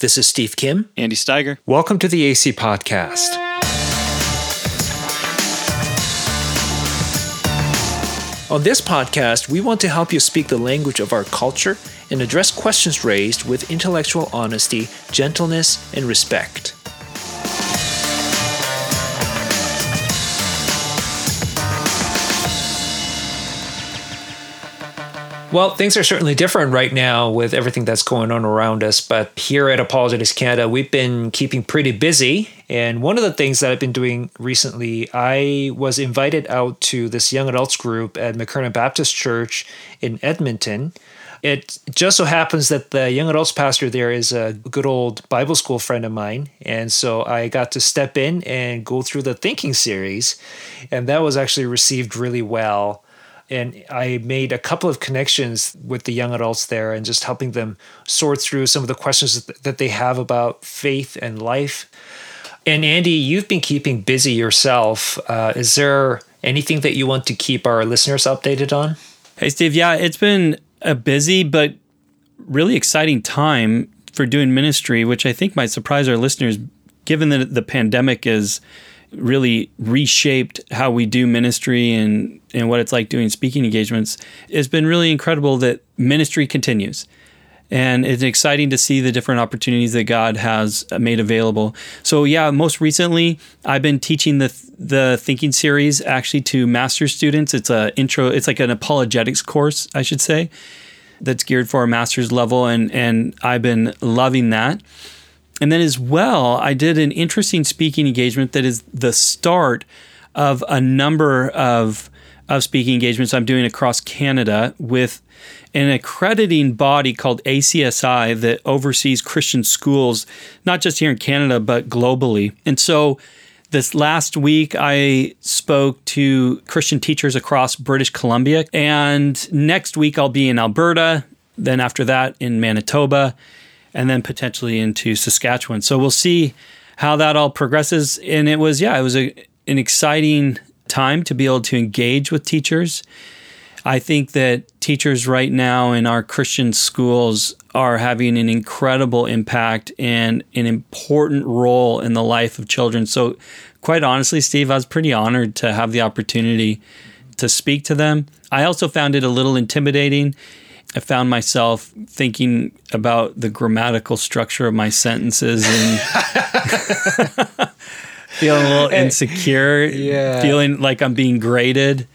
This is Steve Kim. Andy Steiger. Welcome to the AC Podcast. On this podcast, we want to help you speak the language of our culture and address questions raised with intellectual honesty, gentleness, and respect. Well, things are certainly different right now with everything that's going on around us. But here at Apologetics Canada, we've been keeping pretty busy. And one of the things that I've been doing recently, I was invited out to this young adults group at McKernan Baptist Church in Edmonton. It just so happens that the young adults pastor there is a good old Bible school friend of mine. And so I got to step in and go through the thinking series. And that was actually received really well and I made a couple of connections with the young adults there and just helping them sort through some of the questions that they have about faith and life. And Andy, you've been keeping busy yourself. Uh, is there anything that you want to keep our listeners updated on? Hey, Steve. Yeah, it's been a busy but really exciting time for doing ministry, which I think might surprise our listeners, given that the pandemic is really reshaped how we do ministry and, and what it's like doing speaking engagements. It's been really incredible that ministry continues. And it's exciting to see the different opportunities that God has uh, made available. So yeah, most recently I've been teaching the the thinking series actually to master's students. It's a intro. It's like an apologetics course, I should say, that's geared for a master's level, and and I've been loving that. And then as well, I did an interesting speaking engagement that is the start of a number of of speaking engagements I'm doing across Canada with an accrediting body called ACSI that oversees Christian schools, not just here in Canada, but globally. And so this last week, I spoke to Christian teachers across British Columbia. And next week, I'll be in Alberta. Then after that, in Manitoba and then potentially into Saskatchewan. So we'll see how that all progresses. And it was, yeah, it was a, an exciting time to be able to engage with teachers. I think that teachers right now in our Christian schools are having an incredible impact and an important role in the life of children. So, quite honestly, Steve, I was pretty honored to have the opportunity to speak to them. I also found it a little intimidating I found myself thinking about the grammatical structure of my sentences and feeling a little insecure, yeah. feeling like I'm being graded.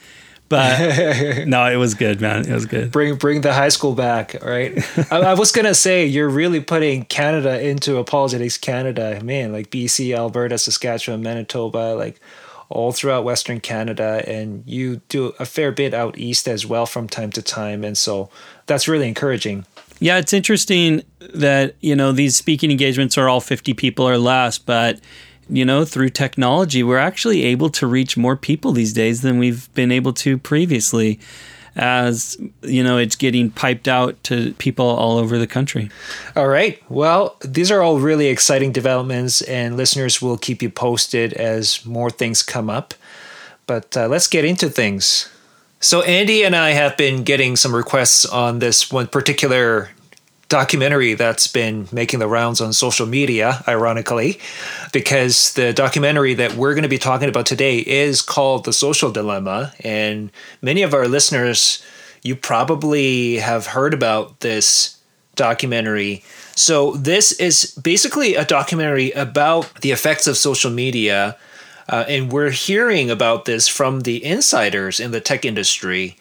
But no, it was good, man. It was good. Bring bring the high school back, right? I, I, was gonna say you're really putting Canada into apologetics Canada, man. Like BC, Alberta, Saskatchewan, Manitoba, like all throughout Western Canada, and you do a fair bit out east as well from time to time. And so that's really encouraging. Yeah, it's interesting that, you know, these speaking engagements are all 50 people or less, but you know, through technology, we're actually able to reach more people these days than we've been able to previously as you know it's getting piped out to people all over the country. All right. Well, these are all really exciting developments, and listeners will keep you posted as more things come up. But uh, let's get into things. So, Andy and I have been getting some requests on this one particular documentary that's been making the rounds on social media, ironically, because the documentary that we're going to be talking about today is called The Social Dilemma. And many of our listeners, you probably have heard about this documentary. So, this is basically a documentary about the effects of social media. Uh, and we're hearing about this from the insiders in the tech industry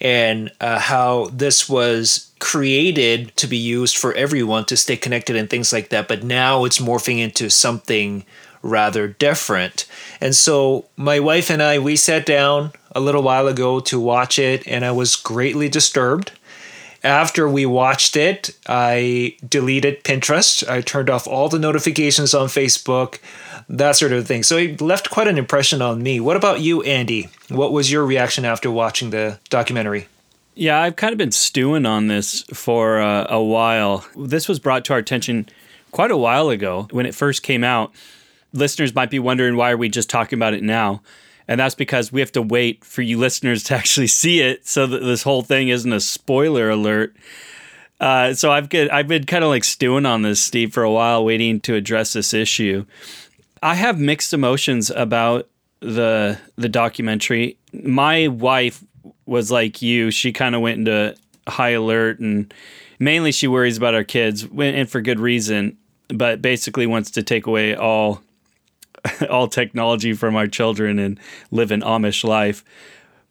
and uh, how this was created to be used for everyone to stay connected and things like that. But now it's morphing into something rather different. And so my wife and I, we sat down a little while ago to watch it, and I was greatly disturbed. After we watched it, I deleted Pinterest. I turned off all the notifications on Facebook that sort of thing. So it left quite an impression on me. What about you, Andy? What was your reaction after watching the documentary? Yeah, I've kind of been stewing on this for uh, a while. This was brought to our attention quite a while ago when it first came out. Listeners might be wondering why are we just talking about it now? And that's because we have to wait for you listeners to actually see it so that this whole thing isn't a spoiler alert. Uh, so I've get, I've been kind of like stewing on this, Steve, for a while, waiting to address this issue. I have mixed emotions about the the documentary. My wife was like you; she kind of went into high alert, and mainly she worries about our kids, and for good reason. But basically, wants to take away all all technology from our children and live an Amish life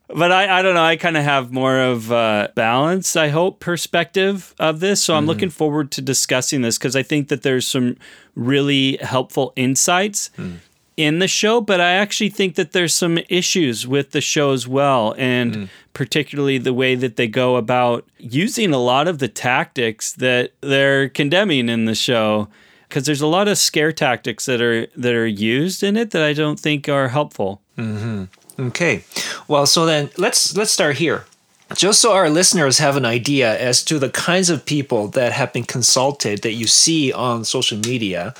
but I, I don't know. I kind of have more of a balance, I hope, perspective of this. So I'm mm-hmm. looking forward to discussing this because I think that there's some really helpful insights mm. in the show. But I actually think that there's some issues with the show as well. And mm. particularly the way that they go about using a lot of the tactics that they're condemning in the show. Because there's a lot of scare tactics that are that are used in it that I don't think are helpful. Mm-hmm. Okay. Well, so then let's let's start here. Just so our listeners have an idea as to the kinds of people that have been consulted that you see on social media,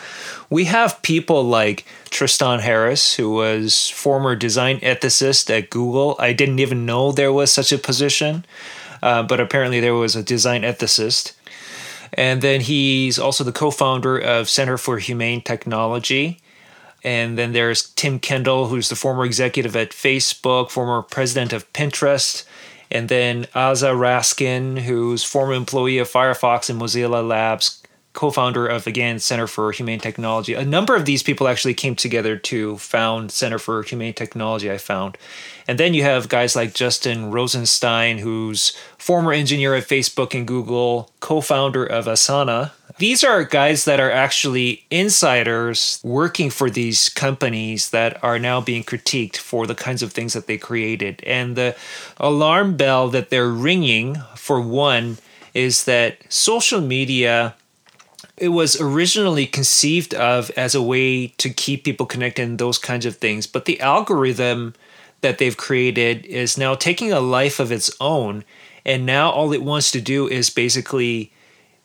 we have people like Tristan Harris, who was former design ethicist at Google. I didn't even know there was such a position, uh, but apparently there was a design ethicist. And then he's also the co founder of Center for Humane Technology. And then there's Tim Kendall, who's the former executive at Facebook, former president of Pinterest. And then Aza Raskin, who's former employee of Firefox and Mozilla Labs, co-founder of again Center for Humane Technology. A number of these people actually came together to found Center for Humane Technology. I found, and then you have guys like Justin Rosenstein, who's former engineer at Facebook and Google, co-founder of Asana. These are guys that are actually insiders working for these companies that are now being critiqued for the kinds of things that they created. And the alarm bell that they're ringing, for one, is that social media it was originally conceived of as a way to keep people connected and those kinds of things but the algorithm that they've created is now taking a life of its own and now all it wants to do is basically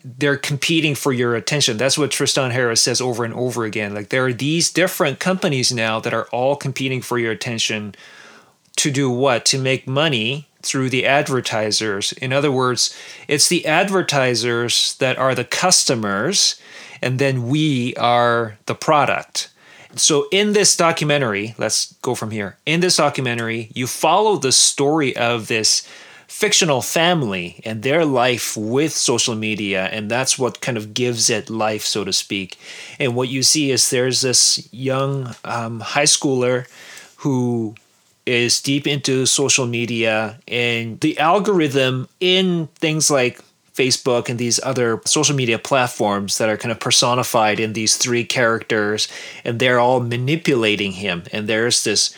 they're competing for your attention that's what tristan harris says over and over again like there are these different companies now that are all competing for your attention to do what to make money through the advertisers. In other words, it's the advertisers that are the customers, and then we are the product. So, in this documentary, let's go from here. In this documentary, you follow the story of this fictional family and their life with social media, and that's what kind of gives it life, so to speak. And what you see is there's this young um, high schooler who is deep into social media and the algorithm in things like Facebook and these other social media platforms that are kind of personified in these three characters, and they're all manipulating him. And there's this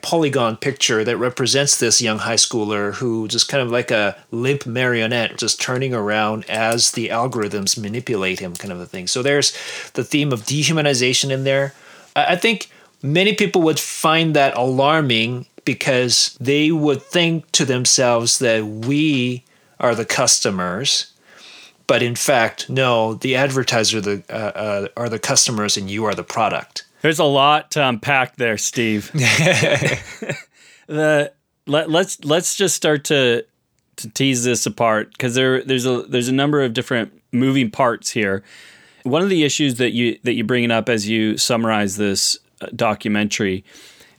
polygon picture that represents this young high schooler who just kind of like a limp marionette, just turning around as the algorithms manipulate him, kind of a thing. So there's the theme of dehumanization in there. I think many people would find that alarming because they would think to themselves that we are the customers but in fact no the advertiser the, uh, uh, are the customers and you are the product. There's a lot to unpack there steve. The let, let's let's just start to to tease this apart because there there's a there's a number of different moving parts here. One of the issues that you that you bring up as you summarize this uh, documentary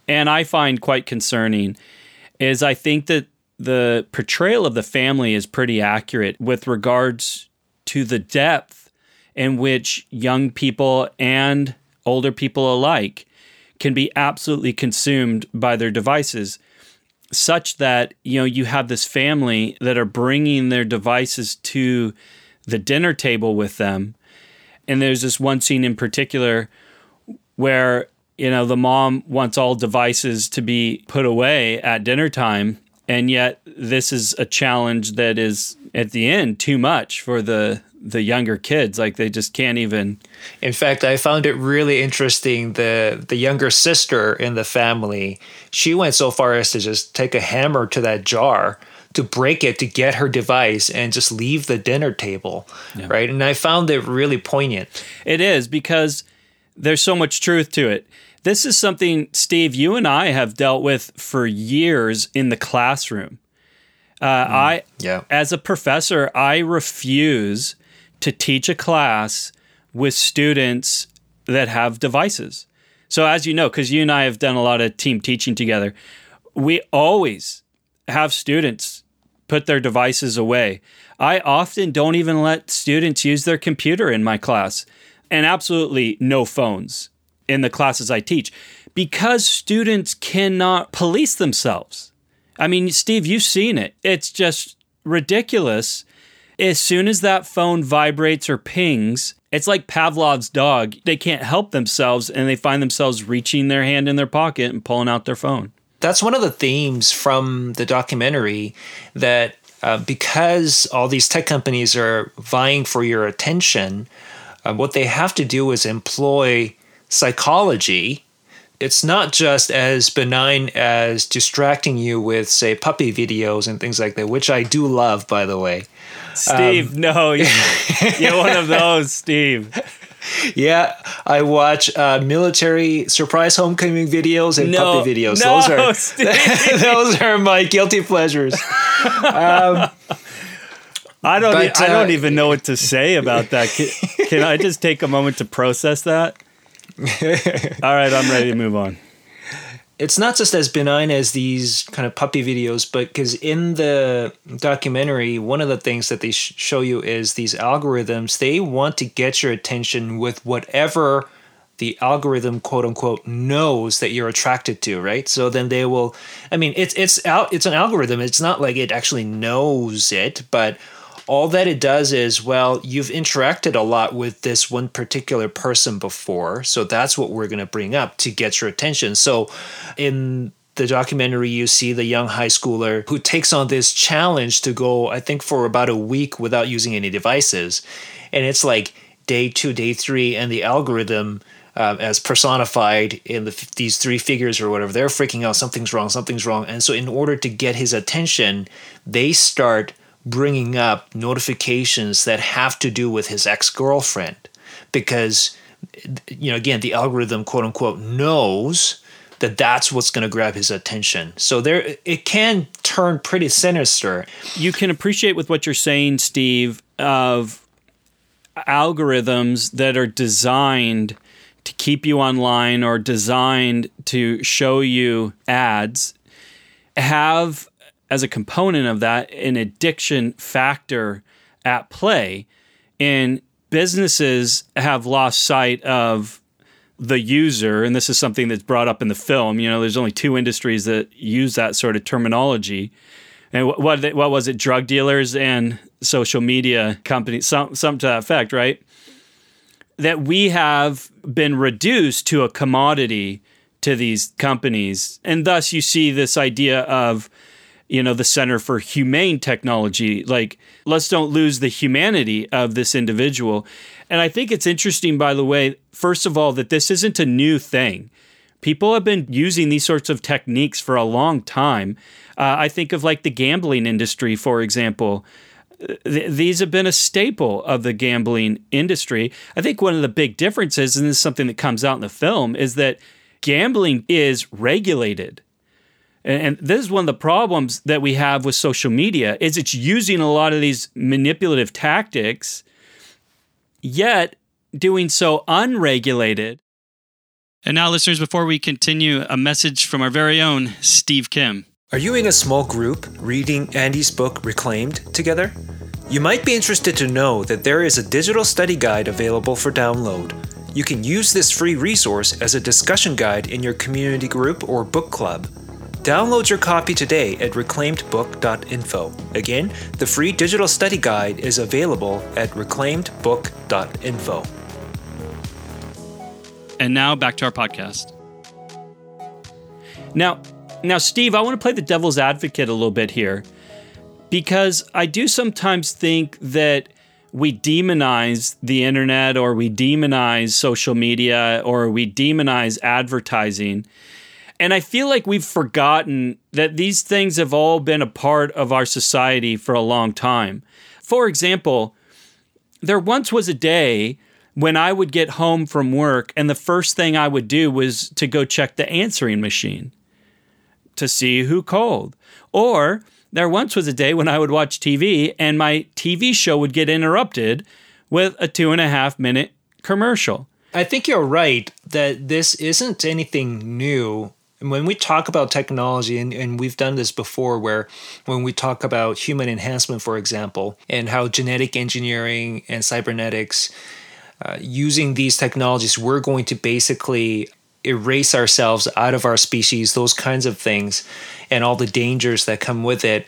and I find quite concerning is I think that the portrayal of the family is pretty accurate with regards to the depth in which young people and older people alike can be absolutely consumed by their devices such that you know you have this family that are bringing their devices to the dinner table with them and there's this one scene in particular where you know, the mom wants all devices to be put away at dinner time. And yet, this is a challenge that is at the end too much for the the younger kids like they just can't even in fact i found it really interesting the the younger sister in the family she went so far as to just take a hammer to that jar to break it to get her device and just leave the dinner table yeah. right and i found it really poignant it is because there's so much truth to it. This is something, Steve, you and I have dealt with for years in the classroom. Uh, I, Yeah. as a professor, I refuse to teach a class with students that have devices. So, as you know, because you and I have done a lot of team teaching together, we always have students put their devices away. I often don't even let students use their computer in my class, and absolutely no phones in the classes I teach because students cannot police themselves. I mean, Steve, you've seen it. It's just ridiculous. As soon as that phone vibrates or pings, it's like Pavlov's dog. They can't help themselves and they find themselves reaching their hand in their pocket and pulling out their phone. That's one of the themes from the documentary that uh, because all these tech companies are vying for your attention, uh, what they have to do is employ psychology. It's not just as benign as distracting you with, say, puppy videos and things like that, which I do love, by the way. Steve, no, you're, you're one of those, Steve. Yeah, I watch uh, military surprise homecoming videos and No, puppy videos. no, those are Steve. those are my guilty pleasures. I don't. But, I don't uh, even know what to say about that. Can, can I just take a moment to process that? All right, I'm ready to move on. It's not just as benign as these kind of puppy videos, but because in the documentary, one of the things that they sh- show you is these algorithms. They want to get your attention with whatever the algorithm quote unquote knows that you're attracted to right so then they will i mean it's it's out it's an algorithm it's not like it actually knows it but all that it does is well you've interacted a lot with this one particular person before so that's what we're going to bring up to get your attention. So in the documentary you see the young high schooler who takes on this challenge to go i think for about a week without using any devices. And it's like day two day three and the algorithm um, as personified in the, these three figures or whatever they're freaking out something's wrong something's wrong. And so in order to get his attention they start bringing up notifications that have to do with his ex-girlfriend because you know again the algorithm quote unquote knows that that's what's going to grab his attention. So there it can turn pretty sinister. You can appreciate with what you're saying, Steve, of algorithms that are designed to keep you online or designed to show you ads have as a component of that an addiction factor at play. And businesses have lost sight of the user and this is something that's brought up in the film. You know there's only two industries that use that sort of terminology. And what what, what was it drug dealers and social media companies some some to that effect right? That we have been reduced to a commodity to these companies. And thus you see this idea of you know the center for humane technology like let's don't lose the humanity of this individual and i think it's interesting by the way first of all that this isn't a new thing people have been using these sorts of techniques for a long time uh, i think of like the gambling industry for example th- these have been a staple of the gambling industry. I think one of the big differences, and this is something that comes out in the film, is that gambling is regulated. And, and this is one of the problems that we have with social media is it's using a lot of these manipulative tactics, yet doing so unregulated. And now, listeners, before we continue, a message from our very own Steve Kim. Are you in a small group reading Andy's book Reclaimed together? You might be interested to know that there is a digital study guide available for download. You can use this free resource as a discussion guide in your community group or book club. Download your copy today at reclaimedbook.info. Again, the free digital study guide is available at reclaimedbook.info. And now back to our podcast. Now, now, Steve, I want to play the devil's advocate a little bit here because I do sometimes think that we demonize the internet or we demonize social media or we demonize advertising. And I feel like we've forgotten that these things have all been a part of our society for a long time. For example, there once was a day when I would get home from work and the first thing I would do was to go check the answering machine to see who called. Or There once was a day when I would watch TV and my TV show would get interrupted with a two and a half minute commercial. I think you're right that this isn't anything new. When we talk about technology, and, and we've done this before, where when we talk about human enhancement, for example, and how genetic engineering and cybernetics, uh, using these technologies, we're going to basically erase ourselves out of our species, those kinds of things, and all the dangers that come with it.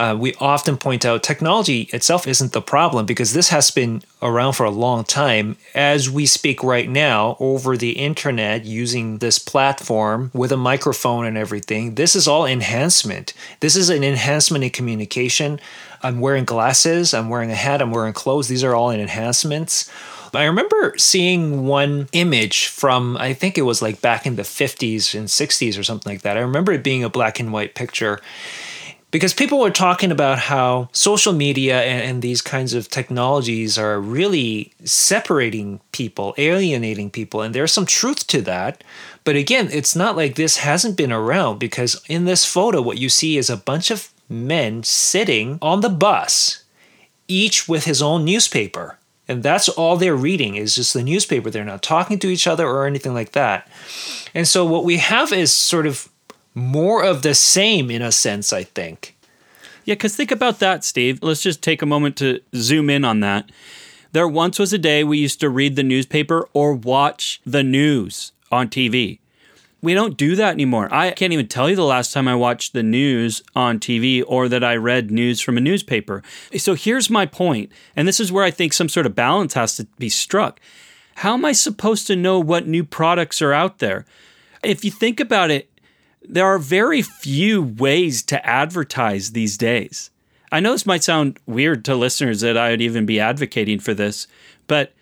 Uh, we often point out technology itself isn't the problem because this has been around for a long time. As we speak right now over the internet using this platform with a microphone and everything, this is all enhancement. This is an enhancement in communication. I'm wearing glasses, I'm wearing a hat, I'm wearing clothes. These are all enhancements. I remember seeing one image from, I think it was like back in the 50s and 60s or something like that. I remember it being a black and white picture because people were talking about how social media and, and, these kinds of technologies are really separating people, alienating people, and there's some truth to that. But again, it's not like this hasn't been around because in this photo, what you see is a bunch of men sitting on the bus, each with his own newspaper. And that's all they're reading is just the newspaper. They're not talking to each other or anything like that. And so what we have is sort of more of the same in a sense, I think. Yeah, because think about that, Steve. Let's just take a moment to zoom in on that. There once was a day we used to read the newspaper or watch the news on TV. We don't do that anymore. I can't even tell you the last time I watched the news on TV or that I read news from a newspaper. So here's my point, and this is where I think some sort of balance has to be struck. How am I supposed to know what new products are out there? If you think about it, there are very few ways to advertise these days. I know this might sound weird to listeners that I would even be advocating for this, but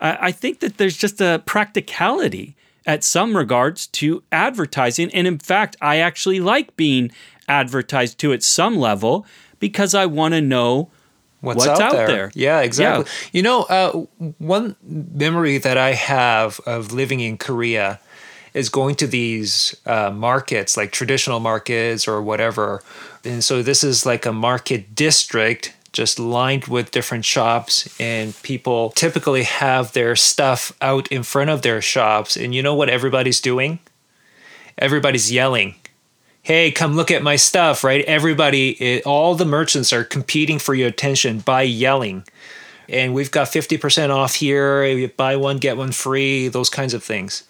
I think that there's just a practicality at some regards to advertising. And in fact, I actually like being advertised to at some level because I want to know what's, what's, out, out there. there. Yeah, exactly. Yeah. You know, uh, one memory that I have of living in Korea is going to these uh, markets, like traditional markets or whatever. And so this is like a market district just lined with different shops and people typically have their stuff out in front of their shops. And you know what everybody's doing? Everybody's yelling hey come look at my stuff right? Everybody it, all the merchants are competing for your attention by yelling. And we've got 50% off here. Buy one get one free those kinds of things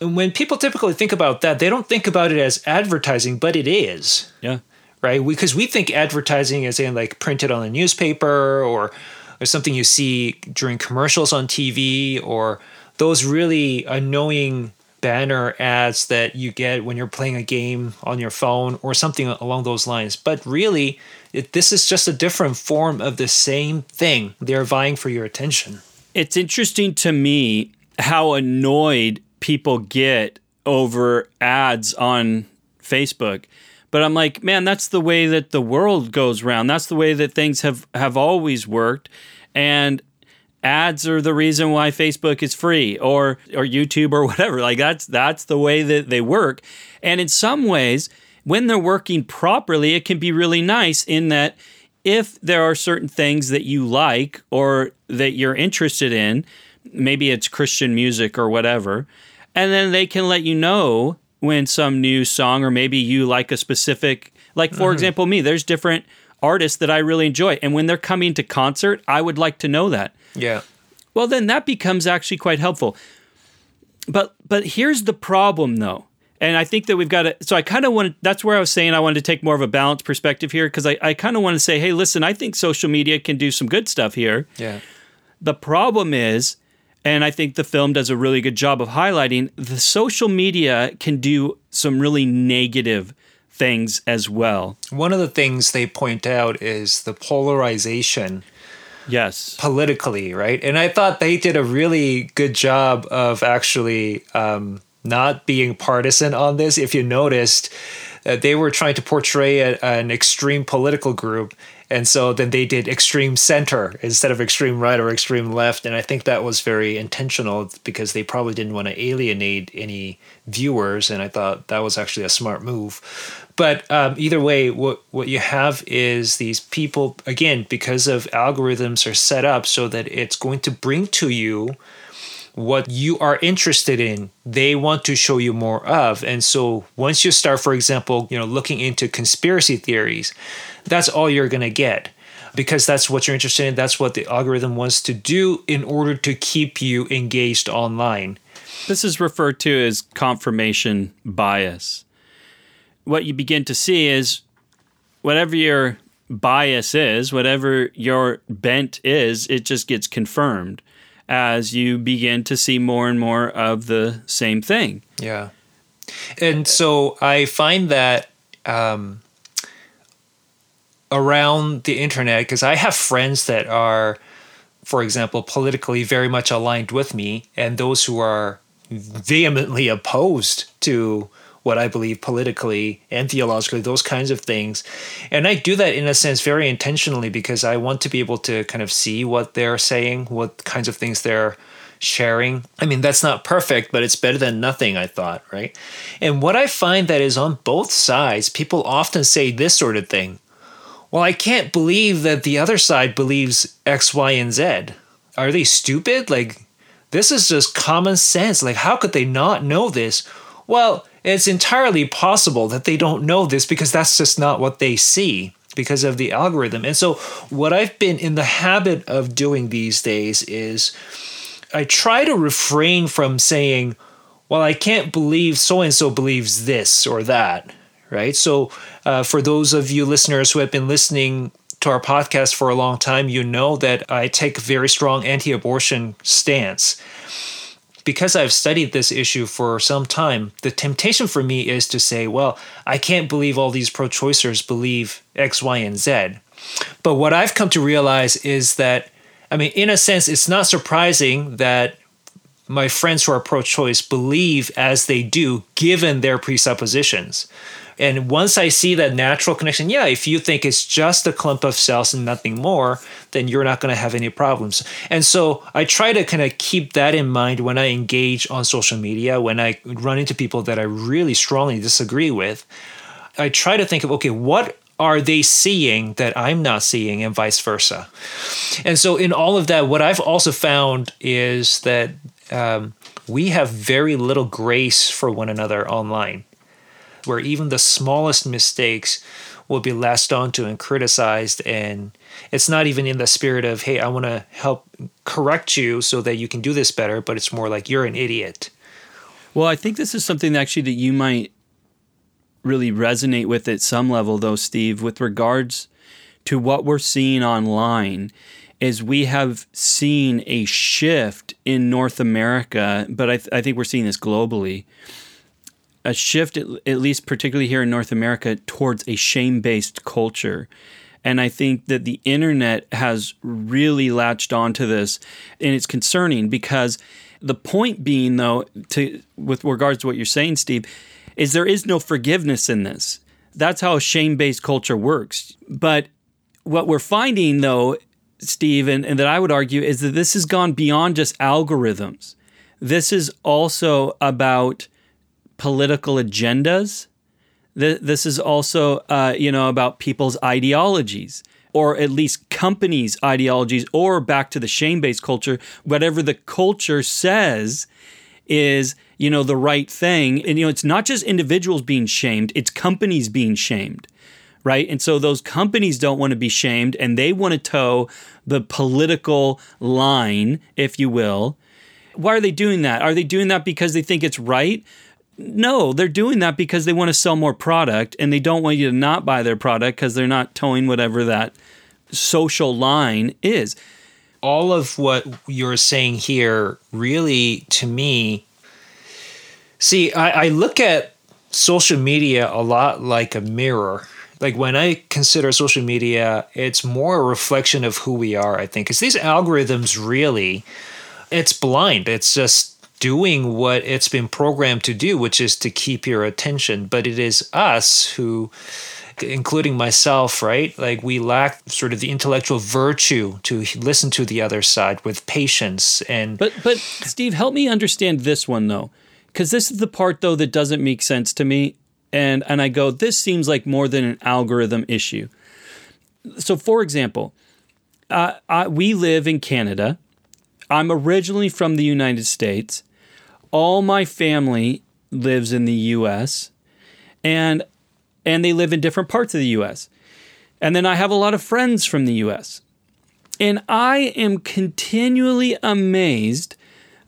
when people typically think about that, they don't think about it as advertising, but it is. Yeah. Right? Because we, we think advertising is in like printed on a newspaper or or something you see during commercials on TV or those really annoying banner ads that you get when you're playing a game on your phone or something along those lines. But really, it, this is just a different form of the same thing. They're vying for your attention. It's interesting to me how annoyed people get over ads on Facebook. But I'm like, man, that's the way that the world goes round. That's the way that things have, have always worked. And ads are the reason why Facebook is free or or YouTube or whatever. Like that's that's the way that they work. And in some ways, when they're working properly, it can be really nice in that if there are certain things that you like or that you're interested in, maybe it's Christian music or whatever, and then they can let you know when some new song or maybe you like a specific like for mm-hmm. example me there's different artists that I really enjoy and when they're coming to concert I would like to know that. Yeah. Well then that becomes actually quite helpful. But but here's the problem though. And I think that we've got to so I kind of want that's where I was saying I wanted to take more of a balanced perspective here because I, I kind of want to say, hey, listen, I think social media can do some good stuff here. Yeah. The problem is and I think the film does a really good job of highlighting the social media can do some really negative things as well. One of the things they point out is the polarization. Yes. Politically, right? And I thought they did a really good job of actually um, not being partisan on this. If you noticed, uh, they were trying to portray a, an extreme political group And so then they did extreme center instead of extreme right or extreme left. And I think that was very intentional because they probably didn't want to alienate any viewers. And I thought that was actually a smart move. But um, either way, what, what you have is these people, again, because of algorithms are set up so that it's going to bring to you what you are interested in they want to show you more of and so once you start for example you know looking into conspiracy theories that's all you're going to get because that's what you're interested in that's what the algorithm wants to do in order to keep you engaged online this is referred to as confirmation bias what you begin to see is whatever your bias is whatever your bent is it just gets confirmed as you begin to see more and more of the same thing. Yeah. And so I find that um, around the internet, because I have friends that are, for example, politically very much aligned with me, and those who are vehemently opposed to what I believe politically and theologically, those kinds of things. And I do that in a sense very intentionally because I want to be able to kind of see what they're saying, what kinds of things they're sharing. I mean, that's not perfect, but it's better than nothing, I thought, right? And what I find that is on both sides, people often say this sort of thing. Well, I can't believe that the other side believes X, Y, and Z. Are they stupid? Like, this is just common sense. Like, how could they not know this? Well, it's entirely possible that they don't know this because that's just not what they see because of the algorithm. And so, what I've been in the habit of doing these days is I try to refrain from saying, well, I can't believe so and so believes this or that, right? So, uh, for those of you listeners who have been listening to our podcast for a long time, you know that I take a very strong anti abortion stance because I've studied this issue for some time, the temptation for me is to say, well, I can't believe all these pro choicers believe X, Y, and Z. But what I've come to realize is that, I mean, in a sense, it's not surprising that my friends who are pro choice believe as they do, given their presuppositions. And once I see that natural connection, yeah, if you think it's just a clump of cells and nothing more, then you're not going to have any problems. And so I try to kind of keep that in mind when I engage on social media, when I run into people that I really strongly disagree with. I try to think of, okay, what are they seeing that I'm not seeing, and vice versa? And so, in all of that, what I've also found is that um, we have very little grace for one another online where even the smallest mistakes will be latched onto and criticized. And it's not even in the spirit of hey i want to help correct you so that you can do this better but it's more like you're an idiot. Well i think this is something actually that you might really resonate with at some level though steve with regards to what we're seeing online is we have seen a shift in north america but i, th- I think we're seeing this globally a shift, at least particularly here in North America, towards a shame based culture. And I think that the internet has really latched onto this. And it's concerning because the point being, though, to, with regards to what you're saying, Steve, is there is no forgiveness in this. That's how shame based culture works. But what we're finding, though, Steve, and, and that I would argue is that this has gone beyond just algorithms. This is also about political agendas. This is also, uh, you know, about people's ideologies, or at least companies' ideologies, or back to the shame-based culture, whatever the culture says is, you know, the right thing. And you know, it's not just individuals being shamed; it's companies being shamed right? And so those companies don't want to be shamed and they want to toe the political line, if you will. Why are they doing that? Are they doing that because they think it's right? No, they're doing that because they want to sell more product and they don't want you to not buy their product because they're not toeing whatever that social line is. All of what you're saying here really, to me, see, I, I look at social media a lot like a mirror. Like when I consider social media, it's more a reflection of who we are, I think. Because these algorithms really, it's blind. It's just doing what it's been programmed to do, which is to keep your attention. But it is us who including myself, right? Like we lack sort of the intellectual virtue to listen to the other side with patience and But but Steve, help me understand this one though. Cuz this is the part though that doesn't make sense to me and and I go this seems like more than an algorithm issue. So for example, uh, I, we live in Canada. I'm originally from the United States. All my family lives in the US and and they live in different parts of the US. And then I have a lot of friends from the US. And I am continually amazed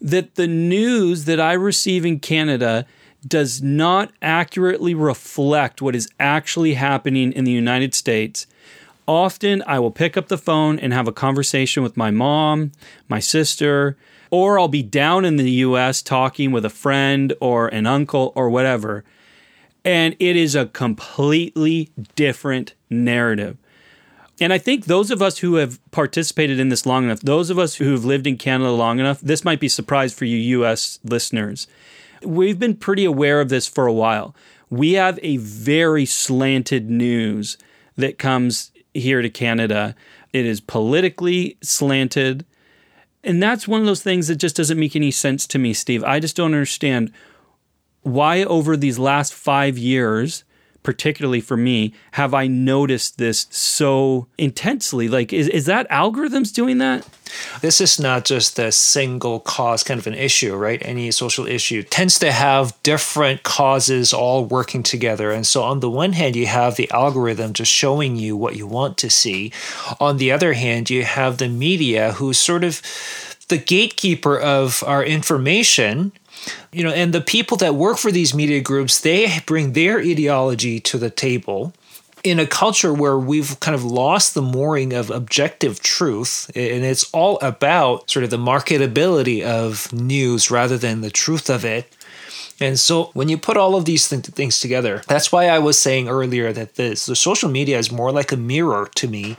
that the news that I receive in Canada does not accurately reflect what is actually happening in the United States. Often I will pick up the phone and have a conversation with my mom, my sister, or I'll be down in the US talking with a friend or an uncle or whatever. And it is a completely different narrative. And I think those of us who have participated in this long enough, those of us who have lived in Canada long enough, this might be a surprise for you US listeners. We've been pretty aware of this for a while. We have a very slanted news that comes here to Canada. It is politically slanted. And that's one of those things that just doesn't make any sense to me, Steve. I just don't understand why over these last five years, particularly for me, have I noticed this so intensely? Like, is, is that algorithms doing that? This is not just a single cause kind of an issue, right? Any social issue tends to have different causes all working together. And so, on the one hand, you have the algorithm just showing you what you want to see. On the other hand, you have the media who's sort of the gatekeeper of our information you know and the people that work for these media groups they bring their ideology to the table in a culture where we've kind of lost the mooring of objective truth and it's all about sort of the marketability of news rather than the truth of it and so when you put all of these th- things together, that's why I was saying earlier that this, the social media is more like a mirror to me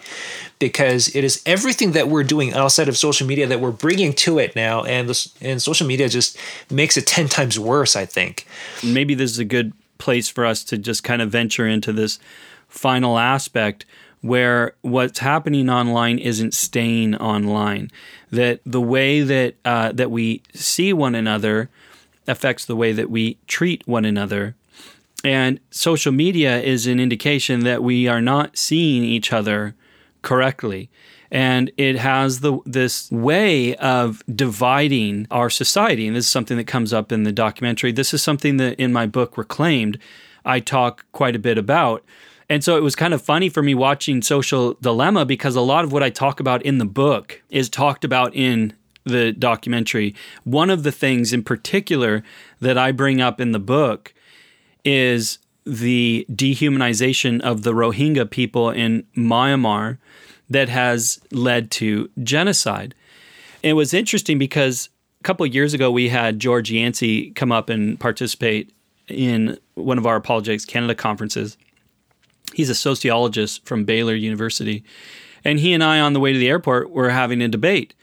because it is everything that we're doing outside of social media that we're bringing to it now. And, this, and social media just makes it 10 times worse, I think. Maybe this is a good place for us to just kind of venture into this final aspect where what's happening online isn't staying online. That the way that uh, that we see one another affects the way that we treat one another. And social media is an indication that we are not seeing each other correctly. And it has the this way of dividing our society. And this is something that comes up in the documentary. This is something that in my book Reclaimed, I talk quite a bit about. And so it was kind of funny for me watching Social Dilemma because a lot of what I talk about in the book is talked about in the documentary, one of the things in particular that I bring up in the book is the dehumanization of the Rohingya people in Myanmar that has led to genocide. It was interesting because a couple of years ago we had George Yancey come up and participate in one of our Apologetics Canada conferences. He's a sociologist from Baylor University. And he and I, on the way to the airport, were having a debate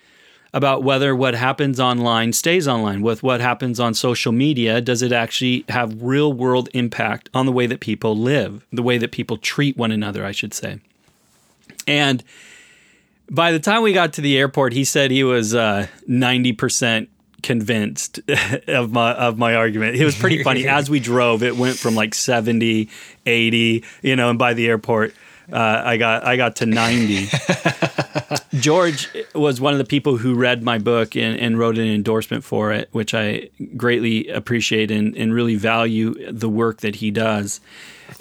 about whether what happens online stays online. With what happens on social media, does it actually have real world impact on the way that people live, the way that people treat one another, I should say. And by the time we got to the airport, he said he was uh, 90% convinced of my of my argument. It was pretty funny. As we drove, it went from like 70, 80, you know, and by the airport, uh, I got I got to 90. George was one of the people who read my book and, and, wrote an endorsement for it, which I greatly appreciate and, and really value the work that he does.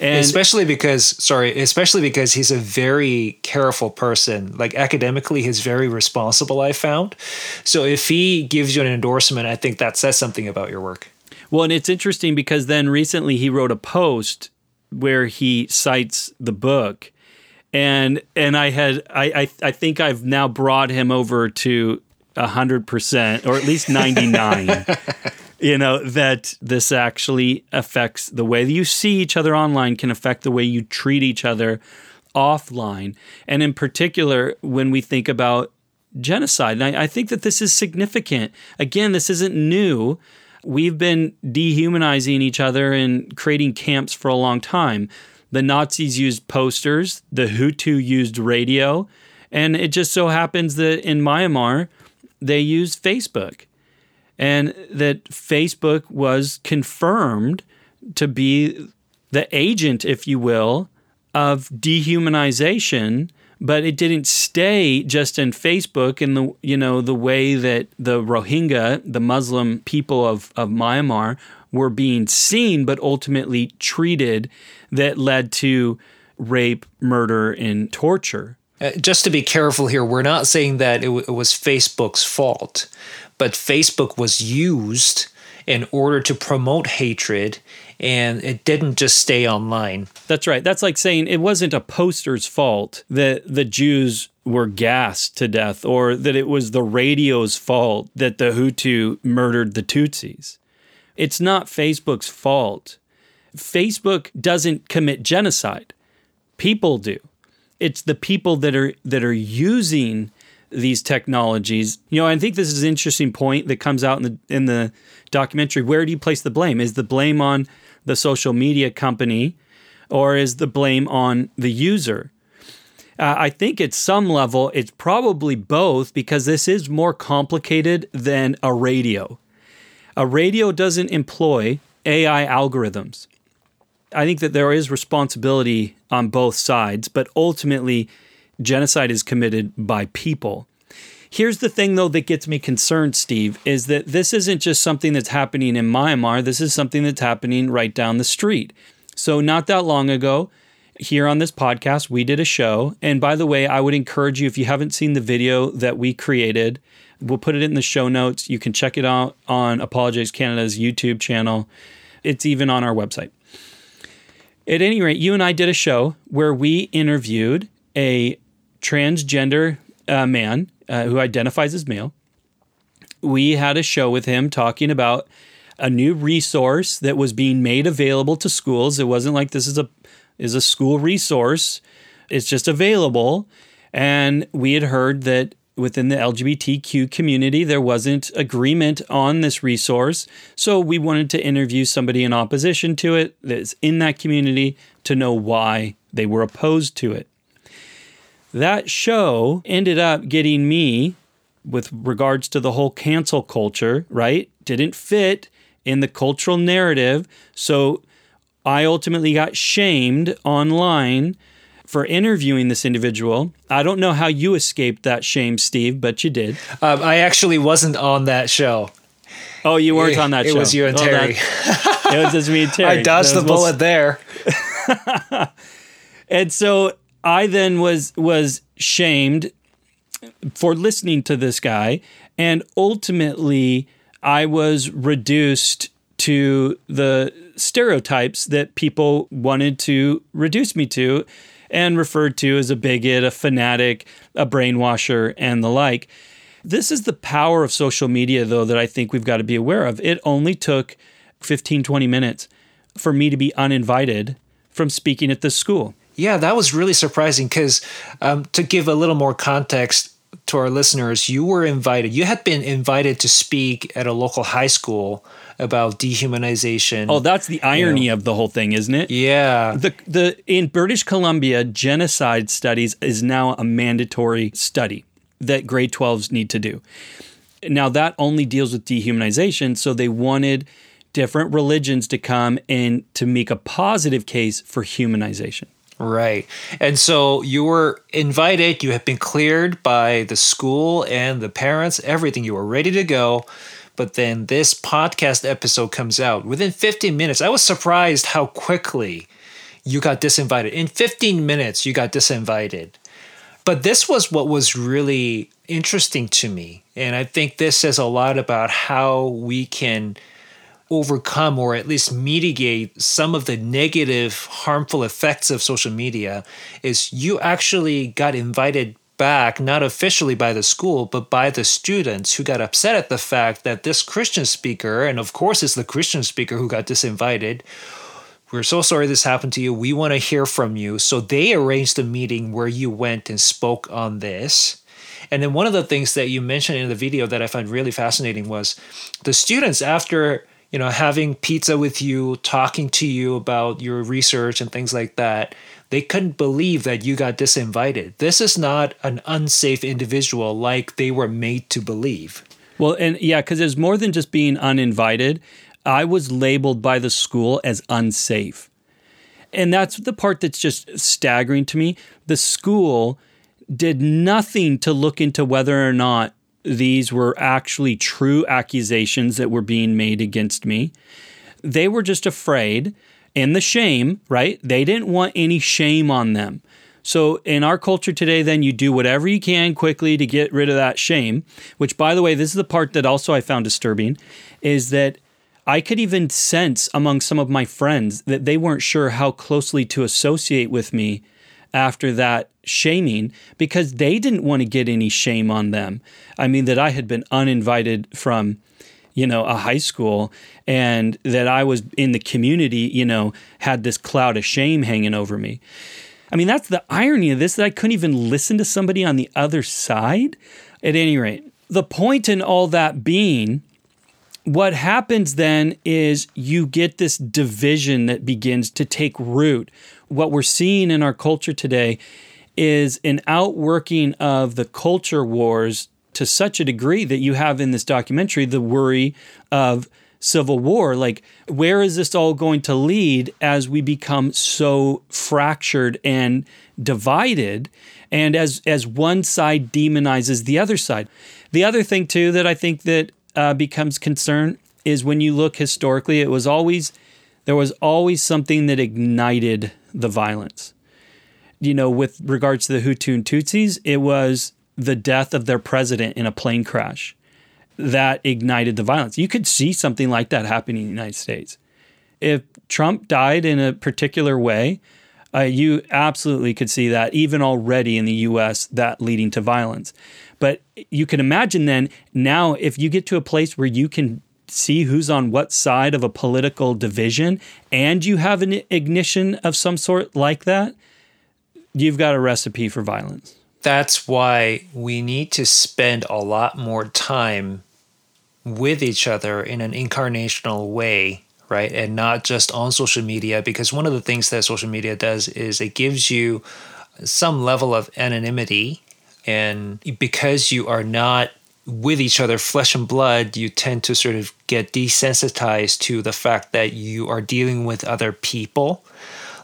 And especially because, sorry, especially because he's a very careful person. Like academically, he's very responsible, I found. So if he gives you an endorsement, I think that says something about your work. Well, and it's interesting because then recently he wrote a post where he cites the book and and I had I I, I think I've now brought him over to hundred percent or at least ninety nine. you know that this actually affects the way you see each other online can affect the way you treat each other offline, and in particular when we think about genocide. And I, I think that this is significant. Again, this isn't new. We've been dehumanizing each other and creating camps for a long time The Nazis used posters, the Hutu used radio, and it just so happens that in Myanmar, they used Facebook. And that Facebook was confirmed to be the agent, if you will, of dehumanization but it didn't stay just in Facebook in the you know the way that the Rohingya, the Muslim people of, of Myanmar, were being seen, but ultimately treated that led to rape, murder, and torture. Uh, just to be careful here, we're not saying that it, w- it was Facebook's fault, but Facebook was used in order to promote hatred and it didn't just stay online. That's right. That's like saying it wasn't a poster's fault that the Jews were gassed to death or that it was the radio's fault that the Hutu murdered the Tutsis. It's not Facebook's fault. Facebook doesn't commit genocide. People do. It's the people that are that are using these technologies. You know, I think this is an interesting point that comes out in the in the documentary. Where do you place the blame? Is the blame on the social media company or is the blame on the user? Uh, I think at some level it's probably both because this is more complicated than a radio. A radio doesn't employ AI algorithms. I think that there is responsibility on both sides, but ultimately, genocide is committed by people. Here's the thing, though, that gets me concerned, Steve, is that this isn't just something that's happening in Myanmar. This is something that's happening right down the street. So, not that long ago, here on this podcast, we did a show. And by the way, I would encourage you, if you haven't seen the video that we created, we'll put it in the show notes. You can check it out on Apologetics Canada's YouTube channel. It's even on our website. At any rate, you and I did a show where we interviewed a transgender uh, man uh, who identifies as male. We had a show with him talking about a new resource that was being made available to schools. It wasn't like this is a is a school resource. It's just available. And we had heard that within the LGBTQ community, there wasn't agreement on this resource. So we wanted to interview somebody in opposition to it that's in that community to know why they were opposed to it. That show ended up getting me, with regards to the whole cancel culture, right? Didn't fit in the cultural narrative. So I ultimately got shamed online for interviewing this individual. I don't know how you escaped that shame, Steve, but you did. Um, I actually wasn't on that show. Oh, you weren't on that it show. It was you and oh, Terry. That, it was just me and Terry. I dodged the bullet there. and so I then was was shamed for listening to this guy, and ultimately I was reduced to the stereotypes that people wanted to reduce me to and referred to as a bigot, a fanatic, a brainwasher, and the like. This is the power of social media, though, that I think we've got to be aware of. It only took 15, 20 minutes for me to be uninvited from speaking at this school. Yeah, that was really surprising because um, to give a little more context to our listeners, you were invited, you had been invited to speak at a local high school about dehumanization. Oh, that's the irony you know. of the whole thing, isn't it? Yeah. The the in British Columbia, genocide studies is now a mandatory study that grade 12s need to do. Now that only deals with dehumanization, so they wanted different religions to come and to make a positive case for humanization. Right. And so you were invited, you have been cleared by the school and the parents, everything. You were ready to go. But then this podcast episode comes out within 15 minutes. I was surprised how quickly you got disinvited. In 15 minutes, you got disinvited. But this was what was really interesting to me. And I think this says a lot about how we can overcome or at least mitigate some of the negative harmful effects of social media is you actually got invited back not officially by the school but by the students who got upset at the fact that this christian speaker and of course it's the christian speaker who got disinvited we're so sorry this happened to you. We want to hear from you. So they arranged a meeting where you went and spoke on this. And then one of the things that you mentioned in the video that i find really fascinating was the students after you know, having pizza with you, talking to you about your research and things like that, they couldn't believe that you got disinvited. This is not an unsafe individual like they were made to believe. Well, and yeah, because it's more than just being uninvited. I was labeled by the school as unsafe. And that's the part that's just staggering to me. The school did nothing to look into whether or not these were actually true accusations that were being made against me. They were just afraid and the shame, right? They didn't want any shame on them. So in our culture today, then you do whatever you can quickly to get rid of that shame, which by the way, this is the part that also I found disturbing, is that I could even sense among some of my friends that they weren't sure how closely to associate with me after that shaming because they didn't want to get any shame on them. I mean, that I had been uninvited from, you know, a high school and that I was in the community, you know, had this cloud of shame hanging over me. I mean, that's the irony of this that I couldn't even listen to somebody on the other side. At any rate, the point in all that being, what happens then is you get this division that begins to take root. What we're seeing in our culture today is an outworking of the culture wars to such a degree that you have in this documentary the worry of civil war. Like, where is this all going to lead as we become so fractured and divided? And as as one side demonizes the other side. The other thing too that I think that uh, becomes concern is when you look historically, it was always there was always something that ignited the violence. You know, with regards to the Hutu and Tutsis, it was the death of their president in a plane crash that ignited the violence. You could see something like that happening in the United States. If Trump died in a particular way, uh, you absolutely could see that even already in the US, that leading to violence. But you can imagine then, now, if you get to a place where you can see who's on what side of a political division and you have an ignition of some sort like that, you've got a recipe for violence that's why we need to spend a lot more time with each other in an incarnational way, right? And not just on social media, because one of the things that social media does is it gives you some level of anonymity. And because you are not with each other, flesh and blood, you tend to sort of get desensitized to the fact that you are dealing with other people,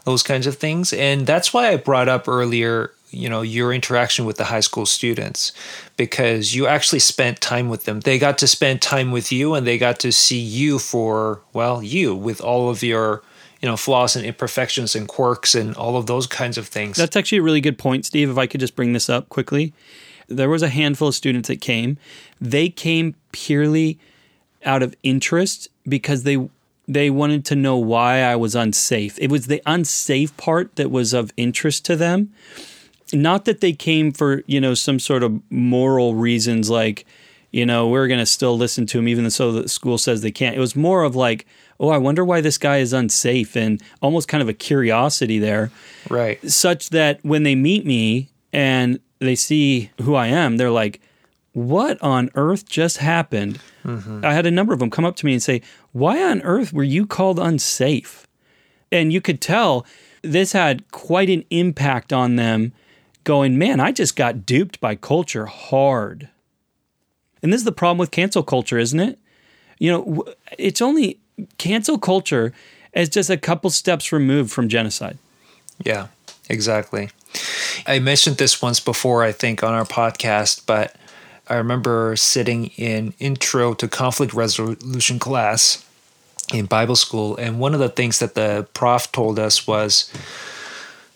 those kinds of things. And that's why I brought up earlier you know your interaction with the high school students because you actually spent time with them. They got to spend time with you and they got to see you for well you with all of your you know flaws and imperfections and quirks and all of those kinds of things. That's actually a really good point steve if i could just bring this up quickly. There was a handful of students that came. They came purely out of interest because they they wanted to know why I was unsafe. It was the unsafe part that was of interest to them not that they came for you know some sort of moral reasons like you know we're going to still listen to him even though the school says they can't. It was more of like oh i wonder why this guy is unsafe and almost kind of a curiosity there. Right. Such that when they meet me and they see who i am they're like what on earth just happened? Mm-hmm. i had a number of them come up to me and say why on earth were you called unsafe? And you could tell this had quite an impact on them going, man, I just got duped by culture hard. And this is the problem with cancel culture, isn't it? You know, it's only cancel culture is just a couple steps removed from genocide. Yeah, exactly. I mentioned this once before, I think, on our podcast, but I remember sitting in intro to conflict resolution class in Bible school. And one of the things that the prof told us was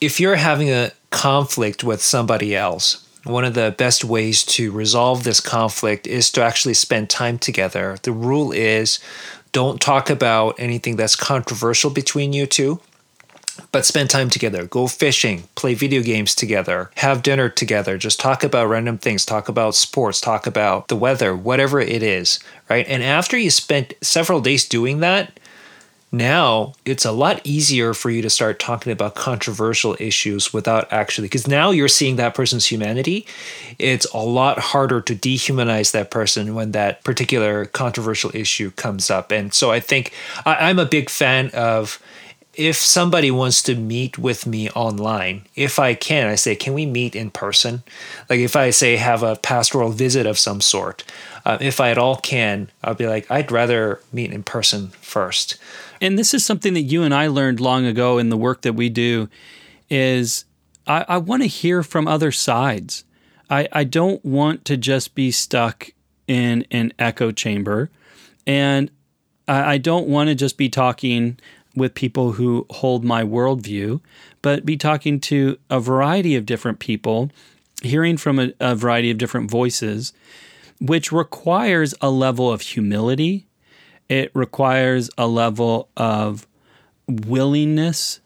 if you're having a conflict with somebody else, one of the best ways to resolve this conflict is to actually spend time together. The rule is don't talk about anything that's controversial between you two, but spend time together. Go fishing, play video games together, have dinner together, just talk about random things, talk about sports, talk about the weather, whatever it is, right? And after you spent several days doing that, now it's a lot easier for you to start talking about controversial issues without actually because now you're seeing that person's humanity it's a lot harder to dehumanize that person when that particular controversial issue comes up and so i think I, i'm a big fan of if somebody wants to meet with me online, if I can, I say, can we meet in person? Like if I say have a pastoral visit of some sort, uh, if I at all can, I'll be like, I'd rather meet in person first. And this is something that you and I learned long ago in the work that we do is I, I want to hear from other sides. I, I don't want to just be stuck in an echo chamber. And I, I don't want to just be talking with people who hold my worldview, but be talking to a variety of different people, hearing from a, a variety of different voices, which requires a level of humility it requires a level of willingness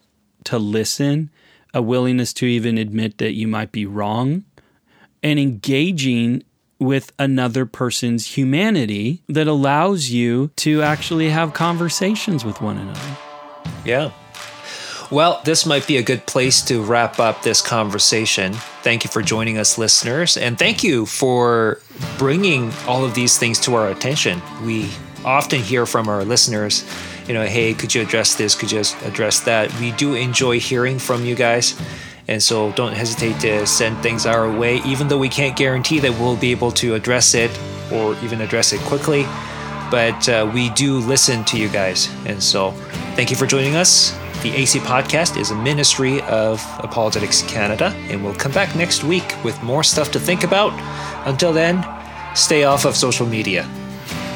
to listen, a willingness to even admit that you might be wrong, and engaging with another person's humanity that allows you to actually have conversations with one another. Yeah. Well, this might be a good place to wrap up this conversation. Thank you for joining us, listeners, and thank you for bringing all of these things to our attention. We often hear from our listeners, you know, hey, could you address this? Could you address that? We do enjoy hearing from you guys. And so don't hesitate to send things our way, even though we can't guarantee that we'll be able to address it or even address it quickly. But uh, we do listen to you guys. And so thank you for joining us. The AC Podcast is a ministry of Apologetics Canada, and we'll come back next week with more stuff to think about. Until then, stay off of social media.